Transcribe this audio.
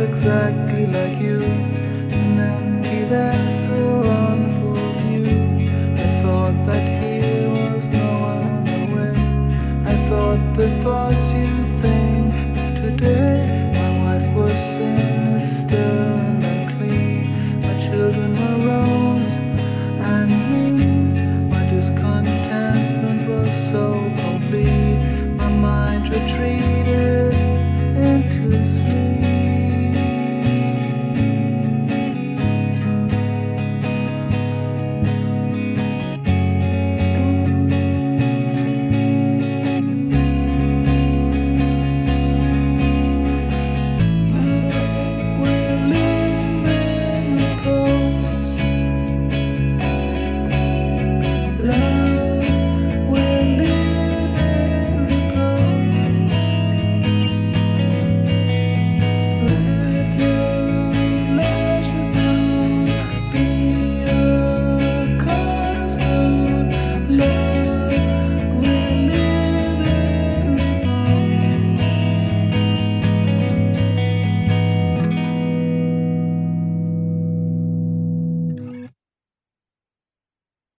exactly like you, an empty vessel on full view. I thought that here was no other way. I thought the thoughts you think.